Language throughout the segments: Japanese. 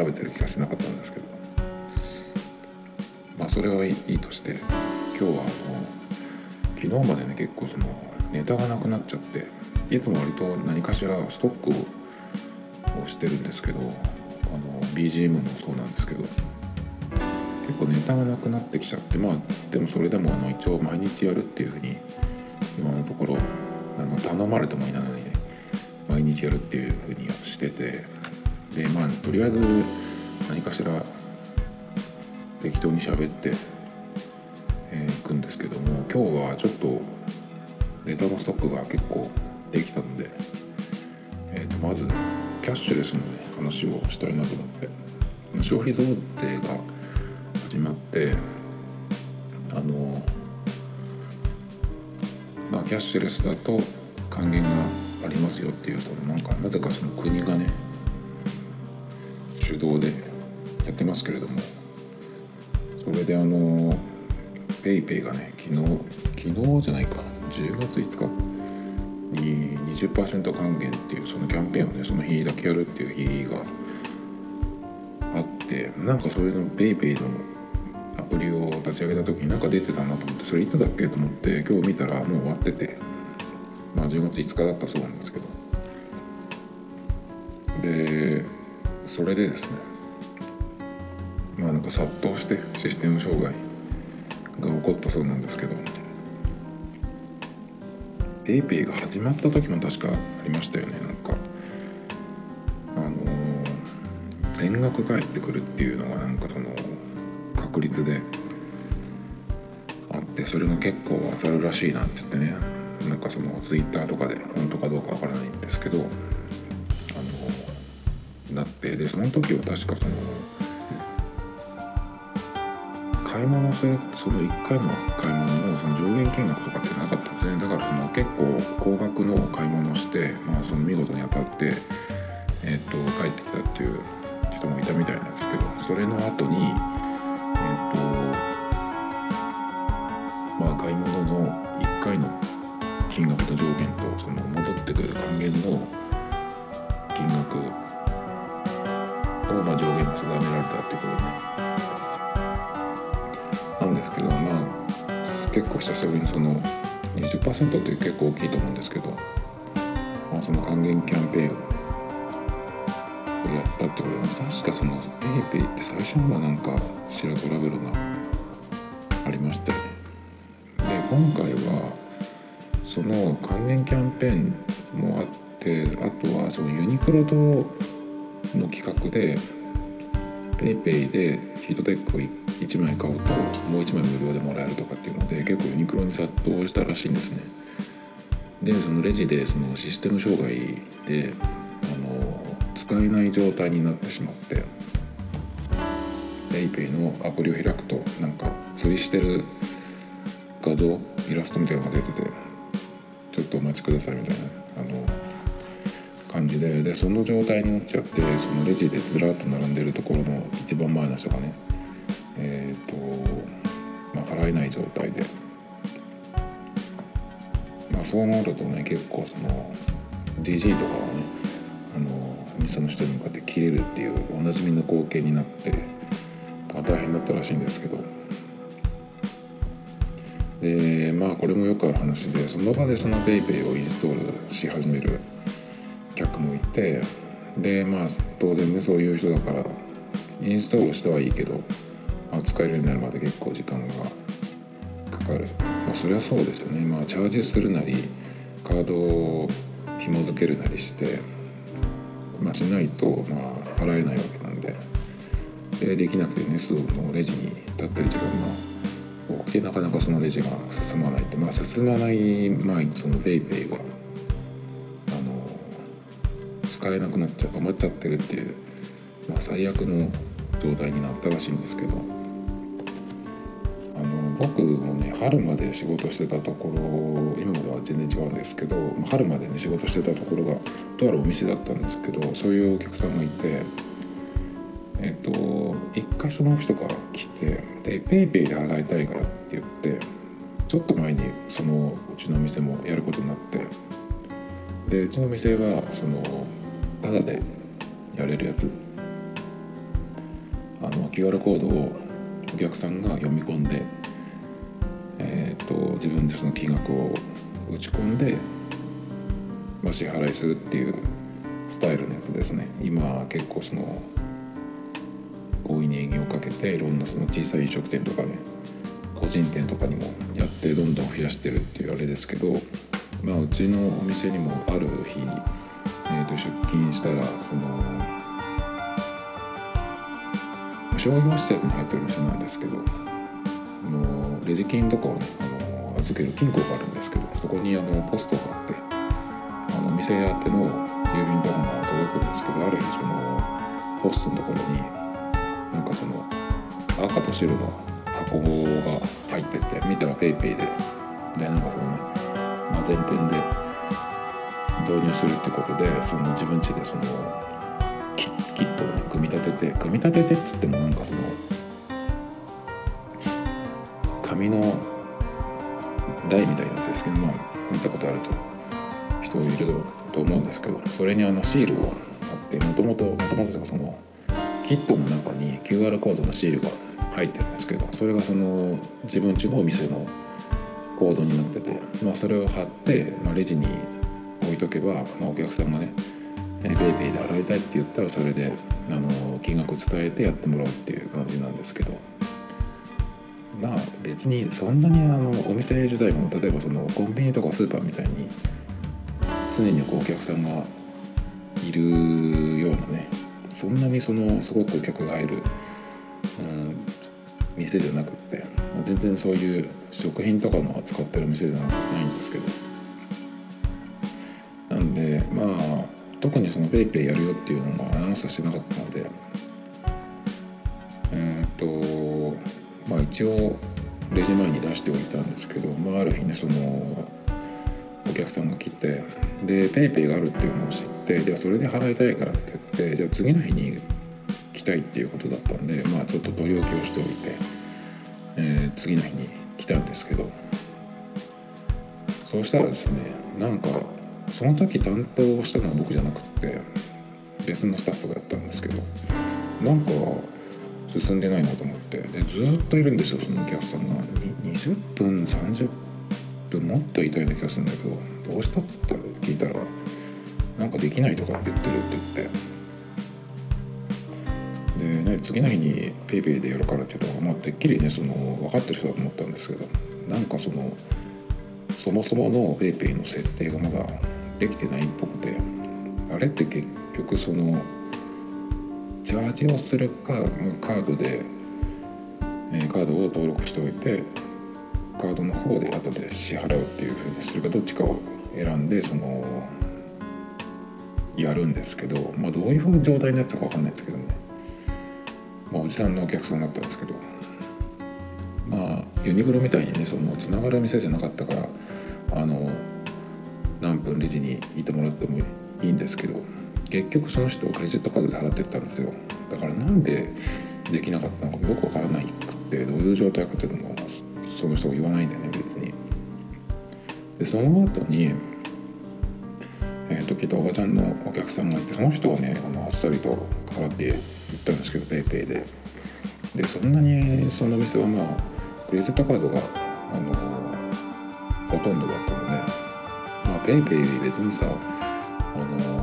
食べてる気がしなかったんですけど。まあそれはいいとして今日はあの昨日までね結構そのネタがなくなっちゃっていつも割と何かしらストックをしてるんですけどあの BGM もそうなんですけど結構ネタがなくなってきちゃってまあでもそれでもあの一応毎日やるっていうふうに今のところあの頼まれてもいないのにね毎日やるっていうふうにしててでまあとりあえず何かしら適当に喋ってえー、くんですけども今日はちょっとネタのストックが結構できたので、えー、とまずキャッシュレスの、話をしたいなと思って消費増税が始まってあのまあキャッシュレスだと還元がありますよっていうそのなんかなぜかその国がね主導でやってますけれどもそれであの PayPay がね昨日昨日じゃないか10月5日に20%還元っていうそのキャンペーンをねその日だけやるっていう日があってなんかそういうの PayPay のアプリを立ち上げた時になんか出てたなと思ってそれいつだっけと思って今日見たらもう終わっててまあ10月5日だったそうなんですけど。でそれでですねまあなんか殺到してシステム障害が起こったそうなんですけど PayPay が始まった時も確かありましたよね。なんかあの全額返ってくるっていうのがなんかその確率であってそれが結構当たるらしいなって言ってね。なんかその Twitter とかで本当かどうかわからないんですけどなってでその時は確かその買い物するその1回の買い物のその上限金額とかってなかったんですね。だからその結構高額の買い物をして、まあ、その見事に当たって、えーと、帰ってきたっていう人もいたみたいなんですけどそれの後に5%って結構大きいと思うんですけど、まあ、その還元キャンペーンをやったってことで確かその PayPay って最初のはなんかしらトラブルがありましたよね。で今回はその還元キャンペーンもあってあとはそのユニクロとの企画で PayPay でヒートテックを1無料でもらえるとかっていうので結構ユニクロに殺到したらしいんですね。でそのレジでそのシステム障害であの使えない状態になってしまって PayPay のアプリを開くとなんか釣りしてる画像イラストみたいなのが出ててちょっとお待ちくださいみたいなあの感じででその状態になっちゃってそのレジでずらっと並んでるところの一番前の人がねえーと、払えない状態で、まあ、そうなるとね結構その DG とかはねあのお店の人に向かって切れるっていうおなじみの光景になって、まあ、大変だったらしいんですけど。でまあこれもよくある話でその場でその PayPay をインストールし始める客もいてでまあ当然ねそういう人だからインストールしてはいいけど使えるようになるまで結構時間がかる、まあ、そりゃそうですよね。まあチャージするなりカードを紐付けるなりして、まあ、しないと、まあ、払えないわけなんで。でできなくてねすぐのレジに立ってる時間が多くてなかなかそのレジが進まないってまあ進まない前にその PayPay があの使えなくなっちゃう止まっちゃってるっていう、まあ、最悪の状態になったらしいんですけど。僕もね春まで仕事してたところ今までは全然違うんですけど春までね仕事してたところがとあるお店だったんですけどそういうお客さんがいてえっと一回その人が来てで PayPay で払いたいからって言ってちょっと前にそのうちのお店もやることになってでうちの店はそのタダでやれるやつ。あの QR コードをお客さんが読み込んで、と、自分でその金額を打ち込んで、まあ、支払いするっていうスタイルのやつですね。今結構その強引に営業をかけていろんなその小さい飲食店とかね個人店とかにもやってどんどん増やしてるっていうあれですけど、まあ、うちのお店にもある日、えー、と出勤したらその商業施設に入ってる店なんですけどあのレジ金とかをねあの預ける金庫があるんですけどそこにあのポストがあってあの店宛ての郵便とかが届くんですけどある日そのポストのところになんかその赤と白の箱が入ってて見たら PayPay ででなんかそのね、まあ、前店で導入するってことでその自分家でそのキットをね組み立てて組み立ててっつってもなんかその紙の台みたいなやつですけどま見たことあると人いると思うんですけどそれにあのシールを貼ってもともともともとそのキットの中に QR コードのシールが入ってるんですけどそれがその自分家のお店のコードになってて、まあ、それを貼って、まあ、レジに置いとけば、まあ、お客さんがね「ベイベーで洗いたい」って言ったらそれであの金額伝えてやってもらうっていう感じなんですけど。まあ別にそんなにあのお店自体も例えばそのコンビニとかスーパーみたいに常にこうお客さんがいるようなねそんなにそのすごくお客が入る、うん、店じゃなくって全然そういう食品とかの扱ってる店じゃないんですけど。なんでまあ特にその PayPay やるよっていうのもアナウンスはしてなかったので一応レジ前に出しておいたんですけど、まあ、ある日ねそのお客さんが来てで PayPay があるっていうのを知ってじゃあそれで払いたいからって言ってじゃあ次の日に来たいっていうことだったんでまあちょっと取り置きをしておいて、えー、次の日に来たんですけど。そうしたらですねなんかその時担当したのは僕じゃなくって別のスタッフがやったんですけどなんか進んでないなと思って。でずっといるんですよそのお客さんが。20分30分もっといたような気がするんだけどどうしたっつったら聞いたら。なんかできないとかって言ってるって言って。で、ね、次の日に PayPay でやるからって言ったら、まあ、てっきりねその分かってる人だと思ったんですけどなんかそのそもそもの PayPay の設定がまだできてないっぽくてあれって結局そのチャージをするかカードで、え、カードを登録しておいてカードの方で後で支払うっていうふうにするかどっちかを選んでそのやるんですけど、まあ、どういうふうな状態になったか分かんないですけどね、まあ、おじさんのお客さんだったんですけど。まあユニクロみたいにねそのつながる店じゃなかったからあの何分レジにいてもらってもいいんですけど。結局その人をクレジットカードで払ってったんですよ。だからなんでできなかったのかよくわからないくってどういう状態かっていうのもその人が言わないんだよね別に。でその後にえー、と来たおばちゃんのお客さんがいてその人はねあのあっさりと払って行ったんですけど PayPay で。でそんなにその店はまあクレジットカードがあのほとんどだったのでPayPay 別にさ、あの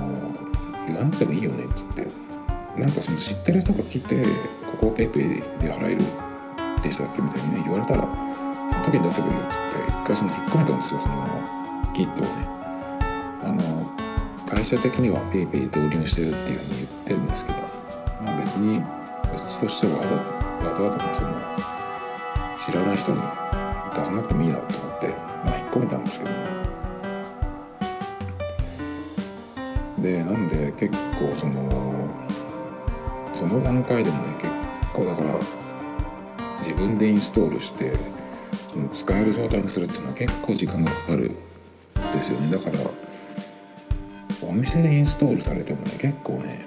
なくてもいいよねっつって。なんかその知ってる人が来てここを PayPay で払えるでしたっけみたいにね言われたらその時に出せばいいよっつって一回その引っ込めたんですよそのキットをね。あの会社的には PayPay 導入してるっていうふうに言ってるんですけどまあ別にうちとしてはわざわざねその知らない人に出さなくてもいいなと思ってまあ引っ込めたんですけどねでなんで結構そのその段階でもね結構だから自分でインストールしてその使える状態にするっていうのは結構時間がかかるですよね。だからお店でインストールされてもね結構ね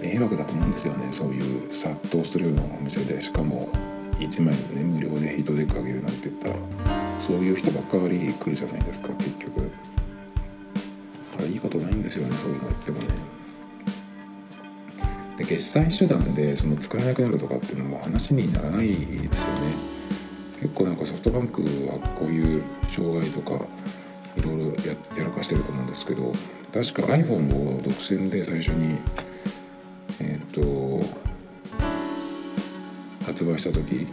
迷惑だと思うんですよね。そういう殺到するようなお店でしかも1枚でね無料でヒートデックあげるなんて言ったらそういう人ばっかり来るじゃないですか結局。いいことないんですよねそういうの言ってもね。で決済手段でその使えなくなるとかっていうのも話にならないですよね。結構なんかソフトバンクはこういう障害とかいろいろややらかしてると思うんですけど確か iPhone を独占で最初にえっ、と発売した時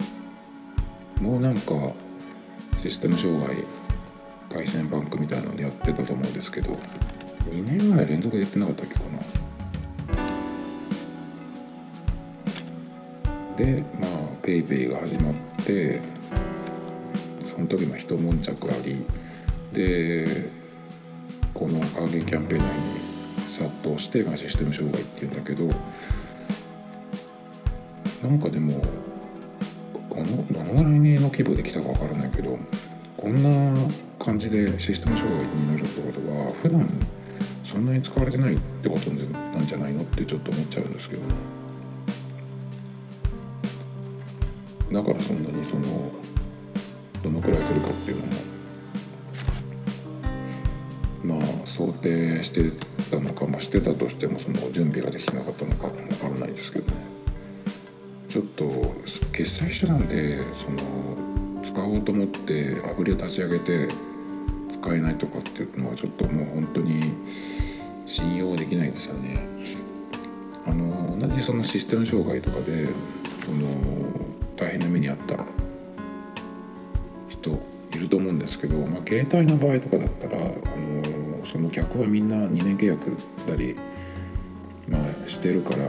もうなんかシステム障害回線バンクみたいなのやってたと思うんですけど2年ぐらい連続でやってなかったっけかな。でまあ PayPay が始まってその時も一悶着あり。でこの還元キャンペーンの日に殺到して、まあ、システム障害っていうんだけどなんかでもこのどのぐらいの規模で来たかわからないけどこんな感じでシステム障害になるってことは普段そんなに使われてないってことなんじゃないのってちょっと思っちゃうんですけど。だからそんなにそのどのくらい来るかっていうのもまあ想定してたのか、まあ、してたとしてもその準備ができなかったのかわからないですけどね。ちょっと決済手段でその使おうと思ってアプリを立ち上げて使えないとかっていうのはちょっともう本当に信用できないですよね。あの同じそのシステム障害とかでその大変な目に遭った人いると思うんですけど、まあ、携帯の場合とかだったらあのその客はみんな2年契約だり、まあ、してるから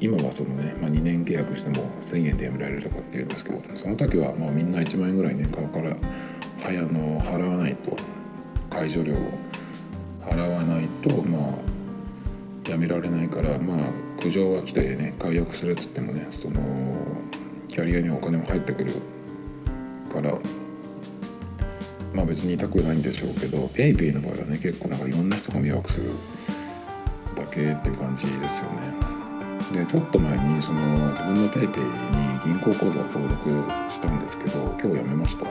今はそのね、まあ、2年契約しても1,000円でやめられるとかっていうんですけどその時はまあみんな1万円ぐらい年間からはやの払わないと解除料を払わないとまあやめられないからまあ苦情が来たりね解約するっつってもねそのキャリアにはお金も入ってくるからまあ別に痛くないんでしょうけど PayPay の場合はね結構なんかいろんな人が迷惑するだけっていう感じですよね。でちょっと前にその自分の PayPay に銀行口座を登録したんですけど今日やめました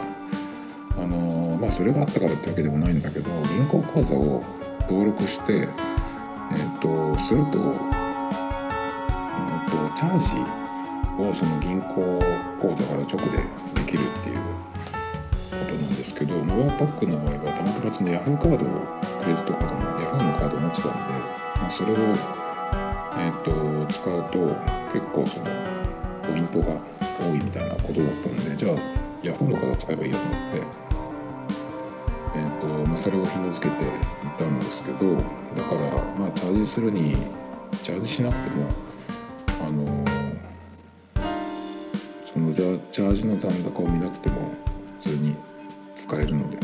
あのまあそれがあったからってわけでもないんだけど銀行口座を登録してえっ、とすると,、えっとチャージをその銀行口座から直でできるっていうことなんですけどノバパックの場合はたまたまその Yahoo カードをクレジットカードの Yahoo のカードを持ってたので、まあ、それをえーと、使うと結構そのポイントが多いみたいなことだったのでじゃあヤフーの方使えばいいよと思って、えーとまあ、それを紐付けていたんですけどだからまあチャージするにチャージしなくてもあのそのチャージの残高を見なくても普通に使えるので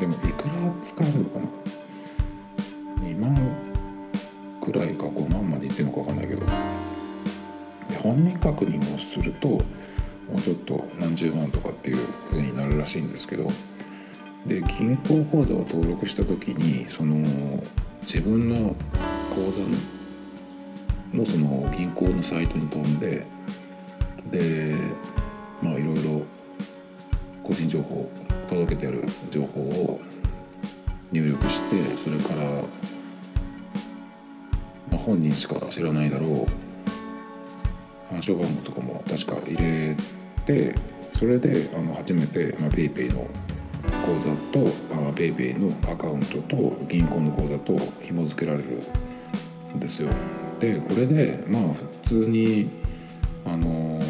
でもいくら使えるのかな？2万くらいか5万までいってるのか分かんないけど。本人確認をするともうちょっと何十万とかっていう風になるらしいんですけどで銀行口座を登録した時にその自分の口座のその銀行のサイトに飛んででまあいろいろ個人情報届けてある情報を入力してそれからまあ本人しか知らないだろう暗証番号とかも確か入れてそれであの初めて、PayPay の口座と、PayPay のアカウントと銀行の口座と紐付けられるんですよ。でこれでまあ普通にあの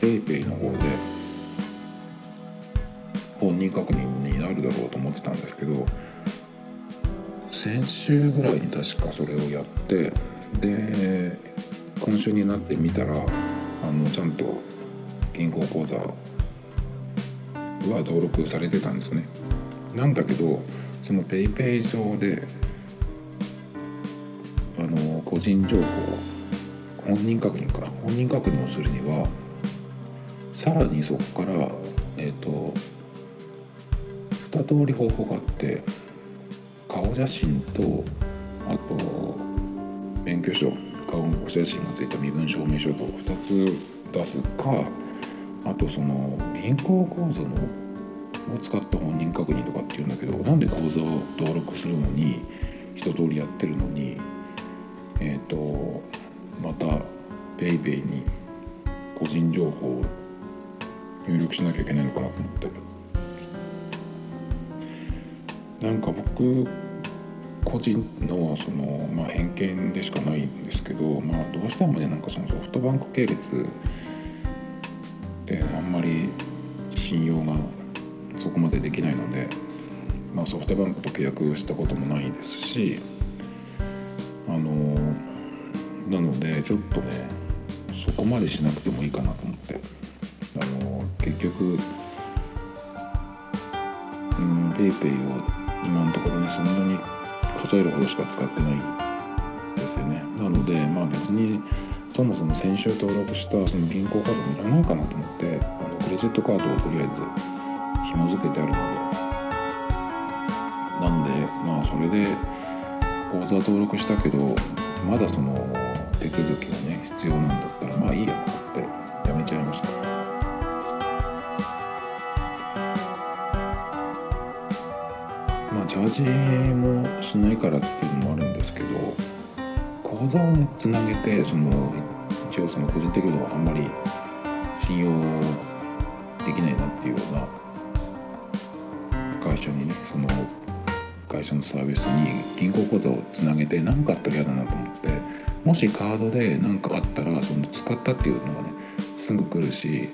PayPay の方で本人確認になるだろうと思ってたんですけど先週ぐらいに確かそれをやってで今週になってみたらあのちゃんと銀行口座は登録されてたんですね。なんだけどその PayPay 上であの個人情報本人確認か。本人確認をするにはさらにそこからえっ、ー、と2通り方法があって顔写真とあと免許証顔写真がついた身分証明書と2つ出すかあとその銀行口座のを使った本人確認とかっていうんだけどなんで口座を登録するのに一通りやってるのにえっ、ー、とまた PayPay に個人情報を入力しなきゃいけないのかなと思ってなんか僕個人のその、まあ、偏見でしかないんですけど、まあ、どうしてもねなんかそのソフトバンク系列であんまり信用がそこまでできないので、まあ、ソフトバンクと契約したこともないですしあのなのでちょっとねそこまでしなくてもいいかなと思ってあの結局うん PayPay を今のところにそんなに数えるほどしか使ってないですよね。なのでまあ別にそもそも先週登録したその銀行カードもいらないかなと思ってあのクレジットカードをとりあえず紐付けてあるので。なんでまあそれで口座登録したけどまだその手続きがね必要なんだったらまあいいやと思ってやめちゃいました。まあチャージもしないからっていうのもあるんですけど口座をつなげてその一応その個人的にはあんまり信用できないなっていうような会社にねその会社のサービスに銀行口座をつなげて何かあったら嫌だなと思ってもしカードで何かあったらその使ったっていうのがねすぐ来るし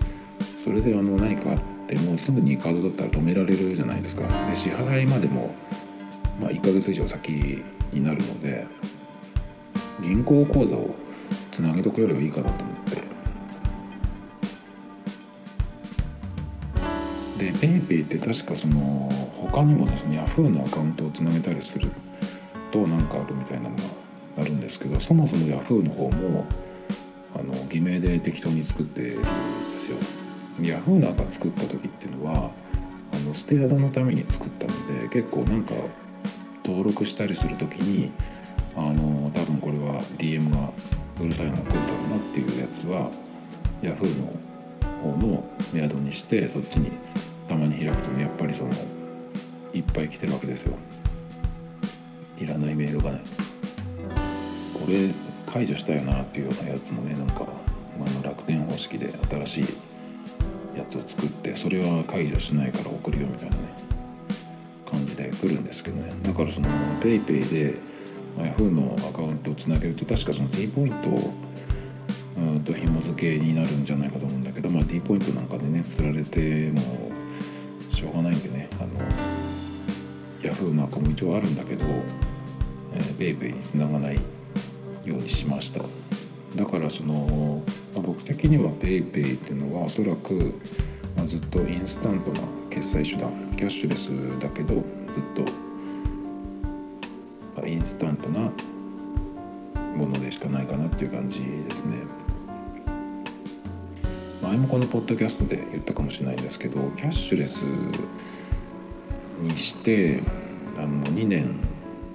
それであの何かあってもすぐにカードだったら止められるじゃないですか。で支払いまでも、まあ、1ヶ月以上先になるので銀行口座をつなげとくよりはいいかなと思って。で PayPay って確かその他にもですね Yahoo のアカウントをつなげたりすると何かあるみたいなのがあるんですけどそもそも Yahoo の方もあの偽名で適当に作ってるんですよ。Yahoo なんか作った時っていうのはあのステアドのために作ったので結構なんか登録したりする時にあの多分これは DM がうるさいのが来るだろうなっていうやつは Yahoo の方のメアドにしてそっちにたまに開くとやっぱりそのいっぱい来てるわけですよ。いらないメールがね。これ解除したよなっていうようなやつもねなんか、あ、の楽天方式で新しいやつを作ってそれは解除しないから送るよみたいなね感じで来るんですけどね。だからその PayPay で Yahoo のアカウントをつなげると確かその T ポイントをうんと紐付けになるんじゃないかと思うんだけど、まあ、T ポイントなんかでね釣られてもしょうがないんでねあのヤフーなんかも一応あるんだけど、えー、ベイベイにつながないようにしました。だからその、まあ、僕的には PayPay っていうのはおそらく、まあ、ずっとインスタントな決済手段キャッシュレスだけどずっと、インスタントなものでしかないかなっていう感じですね。前もこのポッドキャストで言ったかもしれないんですけどキャッシュレスにしてあの2年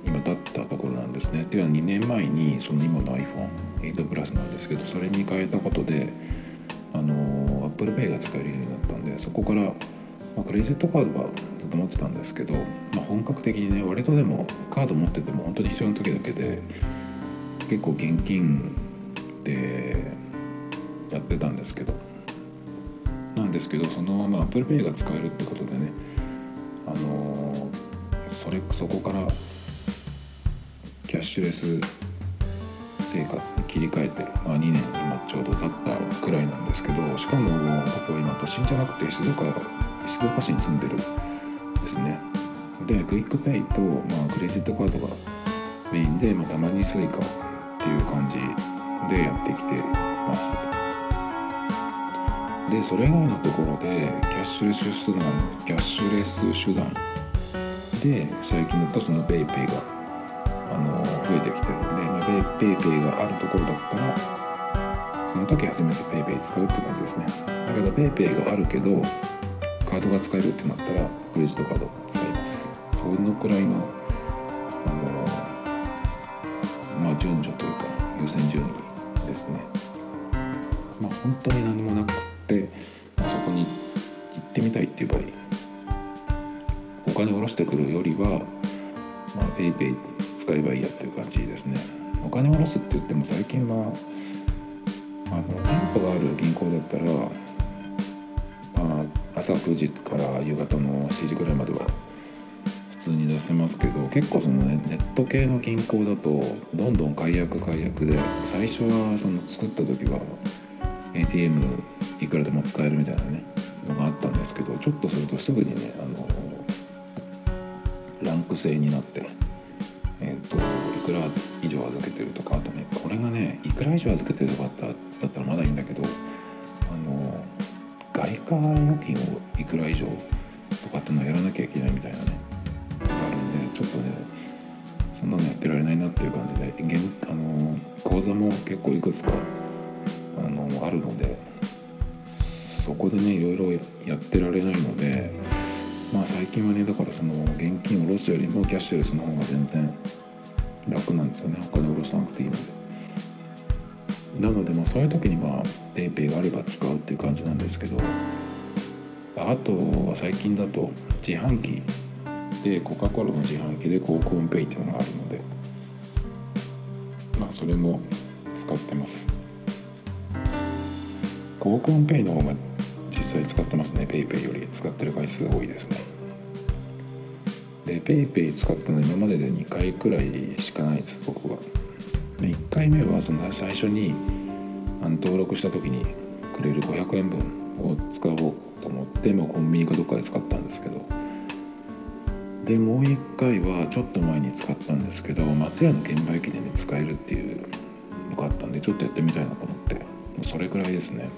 今経ったところなんですね。っていうのは2年前にその今の iPhone8 プラスなんですけどそれに変えたことであの ApplePay が使えるようになったんでそこから、まあ、クレジットカードはずっと持ってたんですけど、まあ、本格的にね割とでもカード持ってても本当に必要な時だけで結構現金でやってたんですけどなんですけどそのまま ApplePay が使えるってことでねあのそれそこからキャッシュレス生活に切り替えて、まあ、2年今ちょうど経ったくらいなんですけどしかも僕は今都心じゃなくて静岡静岡市に住んでるんですね。で QUICPay と、まあ、クレジットカードがメインで、まあ、たまに Suica っていう感じでやってきてます。でそれ以外のところでキャッシュレス手段キャッシュレス手段で最近だとその PayPay があの増えてきてるので、まあ、PayPay があるところだったらその時初めて PayPay 使うって感じですね。だけど PayPay があるけどードが使えるってなったらクレジットカード使います。そのくらいのあのまあ順序というか優先順位ですね。まあ本当に何もなくってそこに行ってみたいっていう場合お金を下ろしてくるよりは、まあ、ペイペイ使えばいいやっていう感じですね。お金を下ろすって言っても最近はあの店舗がある銀行だったら、朝9時から夕方の7時ぐらいまでは普通に出せますけど結構その、ね、ネット系の銀行だとどんどん解約解約で最初はその作った時は ATM いくらでも使えるみたいなねのがあったんですけどちょっとするとすぐにねあのランク制になって、えーと、いくら以上預けてるとかあとねこれがねいくら以上預けてるとかだったらまだいいんだけど外貨預金をいくら以上とかってのをやらなきゃいけないみたいなねあるんでちょっとねそんなのやってられないなっていう感じで現あの口座も結構いくつかあのあるのでそこでねいろいろやってられないのでまあ最近はねだからその現金を下ろすよりもキャッシュレスの方が全然楽なんですよねお金下ろさなくていいので。なのでまあそういう時には PayPay があれば使うっていう感じなんですけどあとは最近だと自販機。でコカ・コーラの自販機でコークオンペイっていうのがあるので。まあそれも使ってます。コークオンペイの方が実際使ってますね。PayPay より使ってる回数が多いですね。で PayPay 使ったの今までで2回くらいしかないです僕は。1回目はその最初にあの登録した時にくれる500円分を使おうと思って、まあ、コンビニかどっかで使ったんですけど。でもう1回はちょっと前に使ったんですけど松屋の券売機でね使えるっていうのがあったんでちょっとやってみたいなと思って。もうそれくらいですね。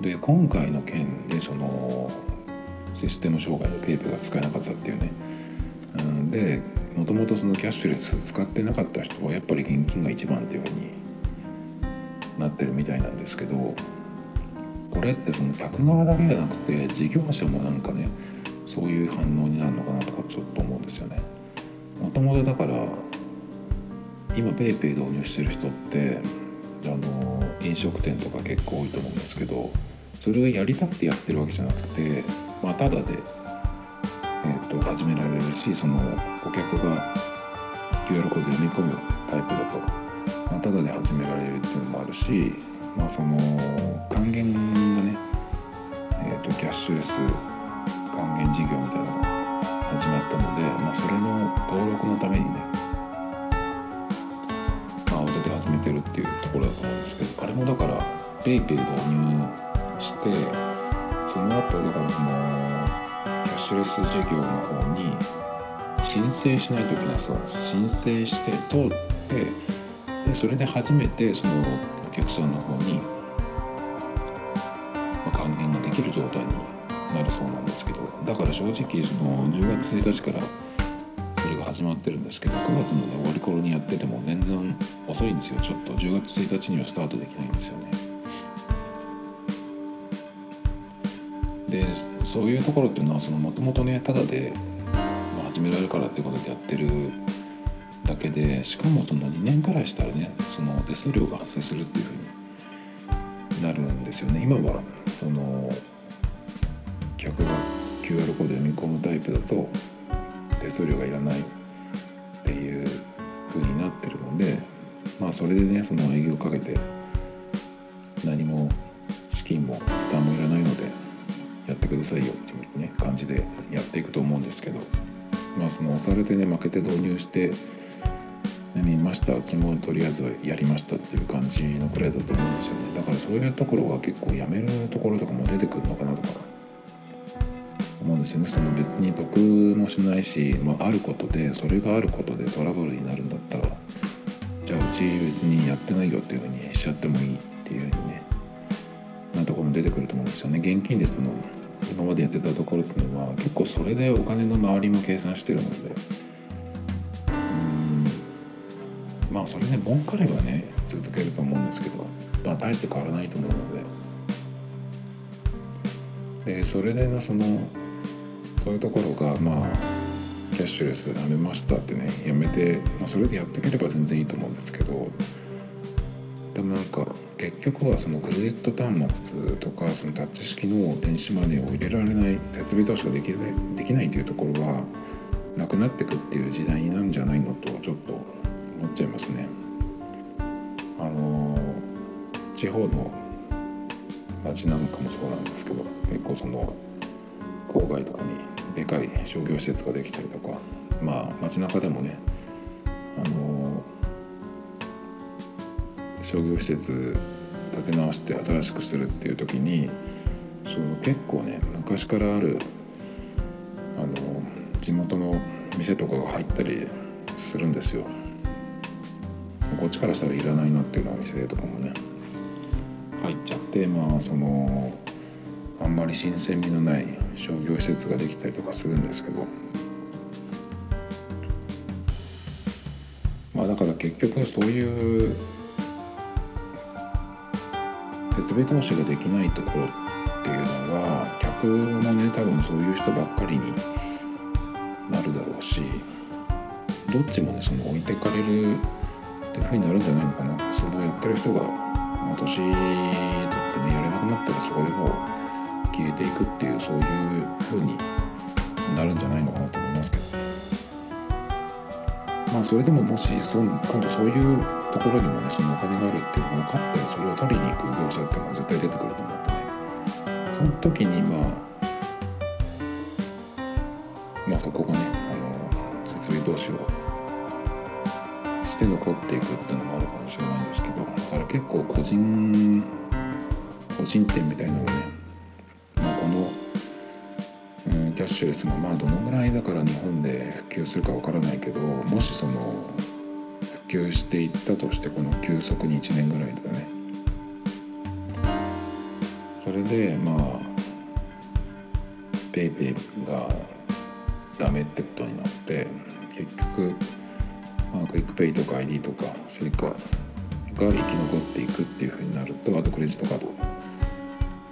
で今回の件でそのシステム障害の PayPay が使えなかったっていうね、うん、でもともとそのキャッシュレス使ってなかった人はやっぱり現金が一番っていうふうになってるみたいなんですけど。これってその客側だけじゃなくて事業者もなんかねそういう反応になるのかなとかちょっと思うんですよね。もともとだから今 PayPay 導入してる人ってあの飲食店とか結構多いと思うんですけどそれをやりたくてやってるわけじゃなくて、まあ、ただでえーと、始められるしその顧客が QR コード読み込むタイプだと、まあ、ただで始められるっていうのもあるし、まあ、その還元がね、えーと、キャッシュレス還元事業みたいなのが始まったので、まあ、それの登録のためにね、まあ、慌てて始めてるっていうところだと思うんですけどあれもだから PayPay 導入してその後だからそのキャッシュレス事業の方に申請しないといけないそう申請して通ってでそれで初めてそのお客さんの方に、まあ、還元ができる状態になるそうなんですけどだから正直その10月1日からそれが始まってるんですけど9月の、ね、終わり頃にやってても全然遅いんですよちょっと10月1日にはスタートできないんですよね。でそういうところっていうのはもともとねただで、まあ、始められるからっていうことでやってるけでしかもその2年くらいしたらねその手数料が発生するっていうふうになるんですよね。今はその客が QR コード読み込むタイプだと手数料がいらないっていう風になってるのでまあそれでねその営業をかけて何も資金も負担もいらないのでやってくださいよっていうね感じでやっていくと思うんですけどまあその押されてね負けて導入して見ましたうちもとりあえずやりましたっていう感じのくらいだと思うんですよね。だからそういうところは結構やめるところとかも出てくるのかなとか思うんですよね。その別に得もしないし、まあ、あることでそれがあることでトラブルになるんだったらじゃあうち別にやってないよっていうふうにしちゃってもいいっていうふうにねなところも出てくると思うんですよね。現金でその今までやってたところっていうのは結構それでお金の周りも計算してるのでまあそれね儲かればね続けると思うんですけどまあ大して変わらないと思うので。でそれでのそのそういうところがまあキャッシュレスやめましたってねやめて、まあ、それでやっていければ全然いいと思うんですけど。でもなんか結局はそのクレジット端末とかそのタッチ式の電子マネーを入れられない設備投資ができるできないというところはなくなってくっていう時代になるんじゃないのとちょっと思っちゃいますね。あの地方の街なんかもそうなんですけど結構その郊外とかにでかい商業施設ができたりとかまあ街中でもねあの商業施設建て直して新しくするっていう時にその結構ね昔からあるあの地元の店とかが入ったりするんですよこっちからしたらいらないなっていうのお店とかもね。入っちゃってまあそのあんまり新鮮味のない商業施設ができたりとかするんですけど。まあだから結局そういう設備投資ができないところっていうのは客もね多分そういう人ばっかりになるだろうしどっちもねその置いてかれるっていうふうになるんじゃないのかな。それをやってる人が、まあ、年取ってねやれなくなったらそこでもう消えていくっていうそういうふうになるんじゃないのかなと思いますけど。まあそれでももしそ今度そういうところにもねそのお金があるっていうのが分かってそれを取りに行く業者っていうのは絶対出てくると思うんでねその時にまあまあそこがねあの設備投資をして残っていくっていうのもあるかもしれないんですけどだから結構個人個人店みたいなのがね、まあ、この、うん、キャッシュレスがまあどのぐらいだから日本で普及するかわからないけどもしその普及していったとしてこの急速に1年ぐらいとかね。それでまあ PayPay がダメってことになって結局、まあ、 QUICPay とか ID とかスイカが生き残っていくっていうふうになるとあとクレジットカード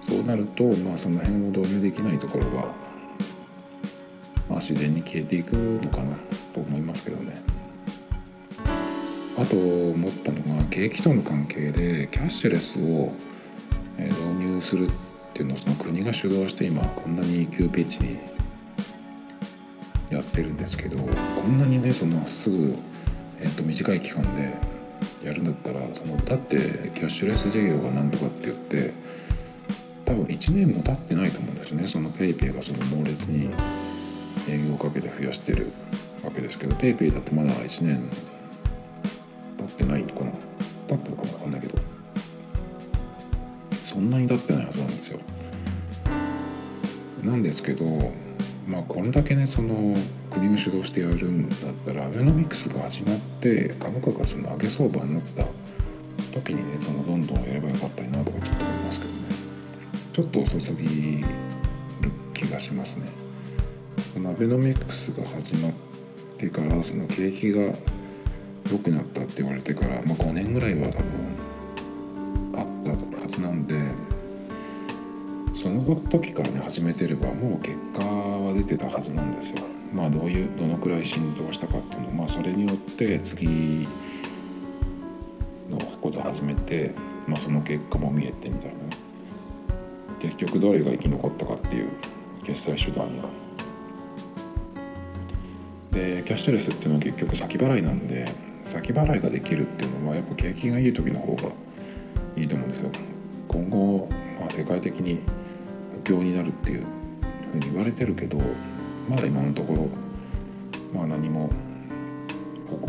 そうなると、まあ、その辺を導入できないところは、まあ、自然に消えていくのかなと思いますけどね。あと思ったのが景気との関係でキャッシュレスを導入するっていうのをその国が主導して今こんなに急ピッチにやってるんですけどこんなにねそのすぐ、えっと、短い期間でやるんだったらそのだってキャッシュレス事業がなんとかって言って多分1年も経ってないと思うんですね。その PayPay がその猛烈に営業をかけて増やしてるわけですけど PayPay だってまだ1年経ってないのかな。経ってるかもわかんないけど。そんなに経ってないはずなんですよ。なんですけどまあこれだけねその国が主導してやるんだったらアベノミクスが始まって株価がその上げ相場になった時にねそのどんどんやればよかったりなとかちょっと思いますけどねちょっと遅すぎる気がしますねこのアベノミクスが始まってからその景気が良くなったって言われてから、まあ、5年ぐらいは多分あったはずなんでその時からね始めてればもう結果は出てたはずなんですよ。まあどういうどのくらい振動したかっていうのまあそれによって次のこと始めて、まあ、その結果も見えてみたいな結局どれが生き残ったかっていう決済手段が。でキャッシュレスっていうのは結局先払いなんで先払いができるっていうのはやっぱ景気がいい時の方がいいと思うんですよ。今後、まあ、世界的に不況になるっていうふうに言われてるけどまだ今のところ、まあ、何も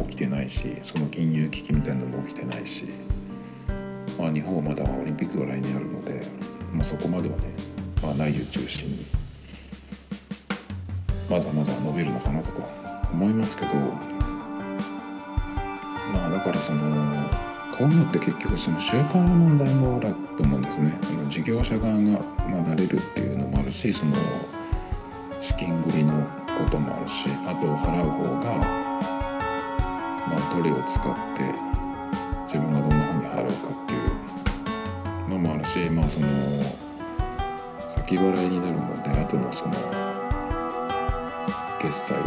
起きてないしその金融危機みたいなのも起きてないし、まあ、日本はまだオリンピックが来年あるので、まあ、そこまではね、まあ、内需中心にまだまだ伸びるのかなとか思いますけどまあだからそのこういうのって結局その習慣の問題もあると思うんですね。事業者側がまあ慣れるっていうのもあるしその資金繰りのこともあるしあと払う方が、まあ、どれを使って自分がどんなふうに払うかっていうのもあるしまあその先払いになるので後のその決済を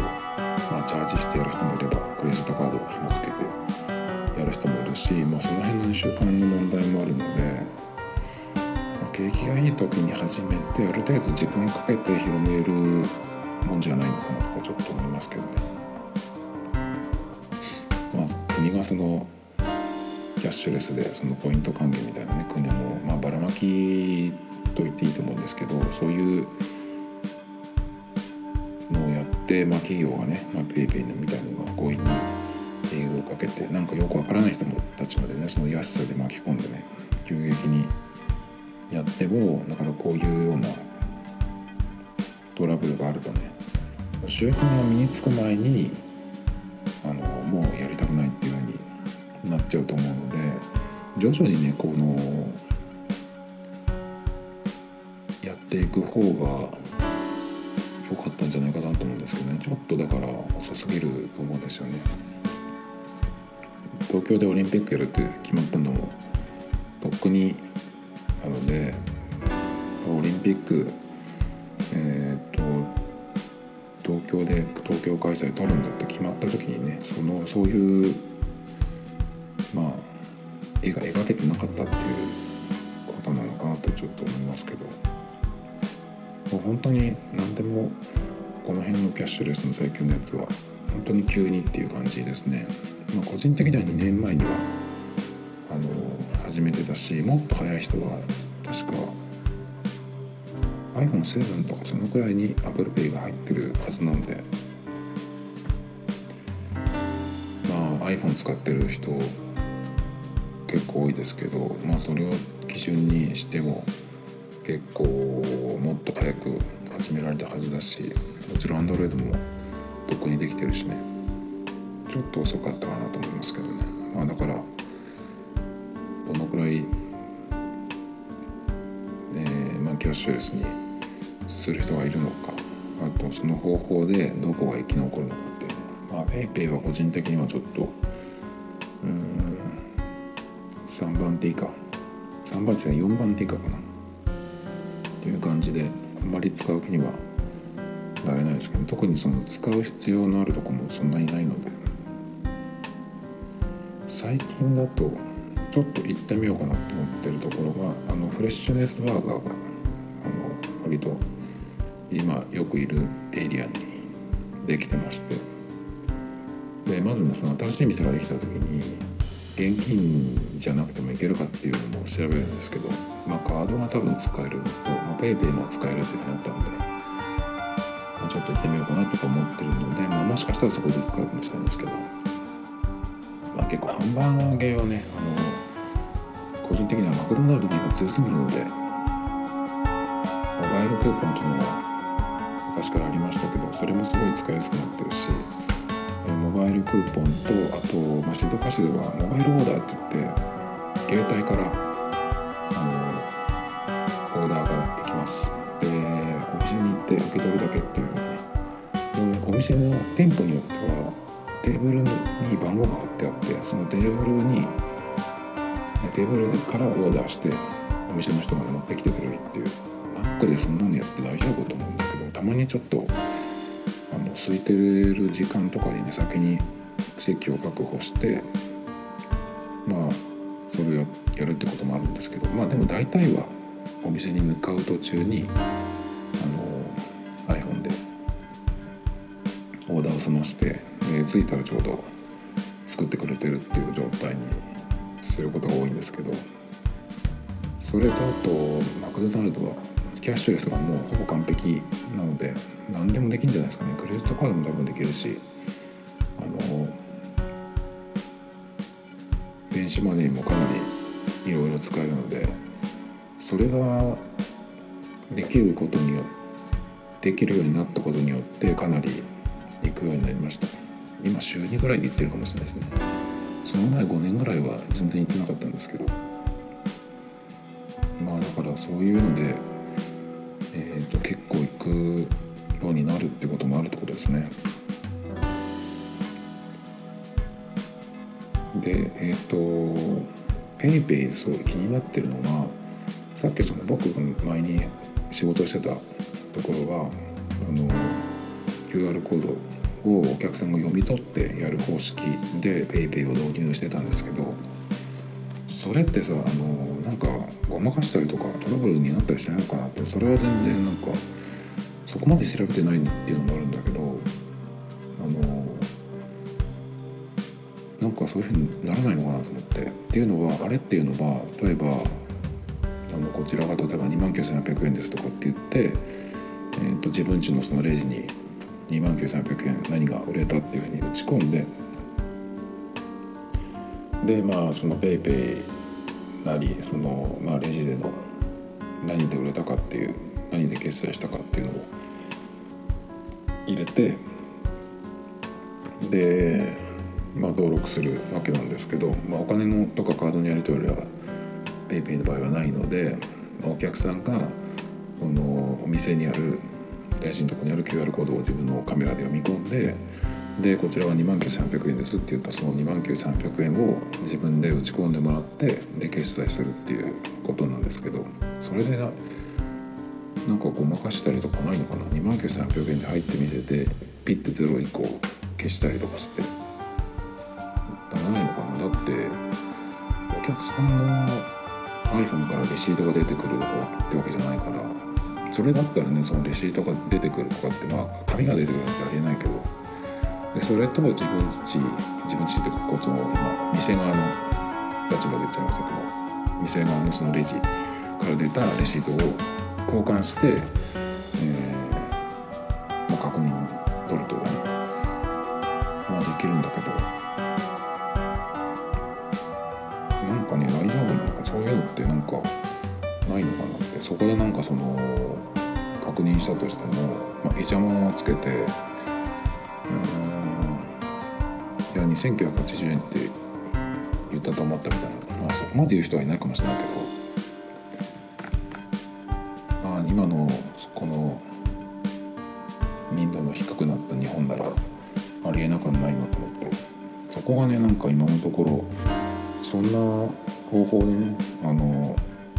まあ、チャージしてやる人もいればクレジットカードを紐付けてやる人もいるし、まあ、その辺の習慣の問題もあるので、景気がいい時に始めてある程度時間かけて広めるもんじゃないのかなとかちょっと思いますけどね。まあ、国がそのキャッシュレスでそのポイント還元みたいなね国も、まあ、ばらまきと言っていいと思うんですけどそういうのをやって、まあ、企業がね、まあ、ペイペイみたいなのが強引に営業をかけてなんかよくわからない人もたちまでねその安さで巻き込んでね急激にやってもだからこういうようなトラブルがあるとね習慣が身につく前にあのもうやりたくないっていうふうになっちゃうと思うので徐々にねこのやっていく方が良かったんじゃないかなと思うんですけどね。ちょっとだから遅すぎると思うんですよね。東京でオリンピックやるって決まったのもとっくになのでオリンピックえっ、と東京で東京開催取るんだって決まった時にねそのそういうまあ絵が描けてなかったっていうことなのかなとちょっと思いますけど。もう本当に何でもこの辺のキャッシュレスの最強のやつは本当に急にっていう感じですね、まあ、個人的には2年前には始めてたしもっと早い人は確か iPhone7 とかそのくらいに ApplePay が入ってるはずなんで。まあ iPhone 使ってる人結構多いですけどまあそれを基準にしても結構もっと早く始められたはずだしもちろん Android もとっくにできてるしね。ちょっと遅かったかなと思いますけどね。まあだからどのくらい、えー、まあ、キャッシュレスにする人がいるのかあとその方法でどこが生き残るのかっていうの。は、PayPay は個人的にはちょっとうん3番手以下。3番手は4番手以下かな。っていう感じであんまり使う気にはなれないですけど特にその使う必要のあるとこもそんなにないので。最近だとちょっと行ってみようかなと思ってるところがあのフレッシュネスバーガーがあの割と今よくいるエリアにできてまして。でまずねその新しい店ができた時に現金じゃなくてもいけるかっていうのも調べるんですけど、まあ、カードが多分使えるのと、まあ、PayPay も使えるっていうふうになったんで、まあ、ちょっと行ってみようかなとか思ってるので、まあ、もしかしたらそこで使うかもしれないんですけど、まあ、結構ハンバーガー系はねあの個人的にはマクドナルドが今強すぎるのでモバイルクーポンというのが昔からありましたけどそれもすごい使いやすくなってるしモバイルクーポンとあと、まあ、静岡市ではモバイルオーダーって言って携帯からあのオーダーができます。でお店に行って受け取るだけっていうでお店の店舗によってはテーブルに番号が貼ってあってそのテーブルにテーブルからオーダーしてお店の人まで持ってきてくれるっていう。マックでそんなのやって大丈夫と思うんだけどたまにちょっとあの空いてる時間とかにね先に席を確保してまあそれをやるってこともあるんですけどまあでも大体はお店に向かう途中にあの iPhone でオーダーを済ましてで着いたらちょうど作ってくれてるっていう状態にすることが多いんですけどそれとあとマクドナルドはキャッシュレスがもうほぼ完璧なので何でもできるんじゃないですかね。クレジットカードも多分できるしあの電子マネーもかなりいろいろ使えるのでそれができることによってできるようになったことによってかなり行くようになりました。今週2ぐらいで行ってるかもしれないですね。その前5年ぐらいは全然行ってなかったんですけどまあだからそういうのでえーと、結構行くようになるってこともあるってことですね。でえっ、ー、と PayPay そう気になってるのがさっきその僕が前に仕事してたところはあの QR コードをお客さんが読み取ってやる方式で PayPay を導入してたんですけどそれってさあのなんかごまかしたりとかトラブルになったりしないのかなってそれは全然なんかそこまで調べてないっていうのもあるんだけどあのなんかそういうふうにならないのかなと思って。っていうのはあれっていうのは例えばあのこちらが例えば2万9800円ですとかって言って、えー、と自分ちのそのレジに2万9800円何が売れたっていうふうに打ち込んで。でまあその PayPay なりその、まあ、レジでの何で売れたかっていう何で決済したかっていうのを入れて。で、まあ、登録するわけなんですけど、まあ、お金のとかカードのやり取りは PayPay の場合はないので、まあ、お客さんがこのお店にある大臣のとこにある QR コードを自分のカメラで読み込んででこちらは2万9300円ですって言ったその2万9300円を自分で打ち込んでもらってで決済するっていうことなんですけどそれでななんかごまかしたりとかないのかな？2万9300円で入ってみせてピッて0以降消したりとかして。ならないのかな？だってお客さんの iPhone からレシートが出てくるとかってわけじゃないから。それだったらねそのレシートが出てくるとかってまあ紙が出てくるなんてありえないけどでそれと自分ち自分ちってこその今店側の立場で言っちゃいましたけど店側のそのレジから出たレシートを交換して、えーしたとしても、まあ、イチャモンをつけてうんいや2980円って言ったと思ったみたいな、まあ、そこまで言う人はいないかもしれないけどまあ今のこの民度の低くなった日本ならありえなくはないなと思ってそこがねなんか今のところそんな方法でねあの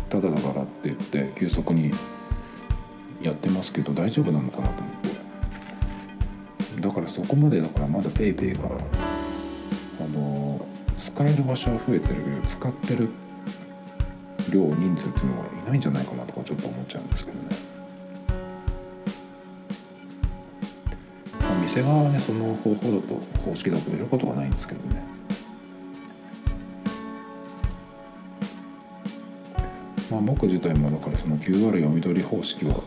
ただだからって言って急速にやってますけど大丈夫なのかなと思って。だからそこまでだからまだ PayPay があの使える場所は増えてるけど使ってる量人数っていうのがいないんじゃないかなとかちょっと思っちゃうんですけどね、まあ、店側はねその方法だと方式だとやることがないんですけどね。まあ僕自体もだからその QR 読み取り方式は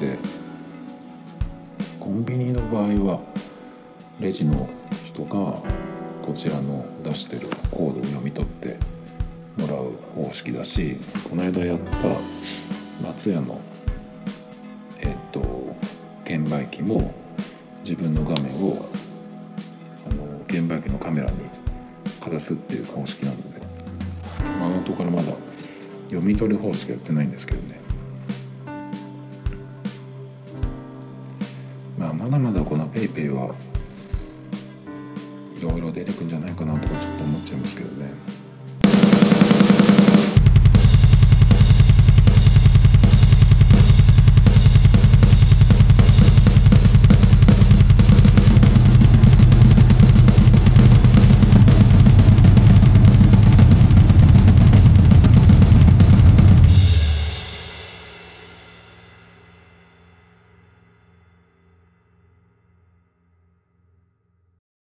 てコンビニの場合はレジの人がこちらの出してるコードを読み取ってもらう方式だしこの間やった松屋のえっ、と券売機も自分の画面をあの券売機のカメラにかざすっていう方式なのであのところまだ読み取り方式やってないんですけどね。だまだこの PayPay はいろいろ出てくんじゃないかなとかちょっと思っちゃいますけどね。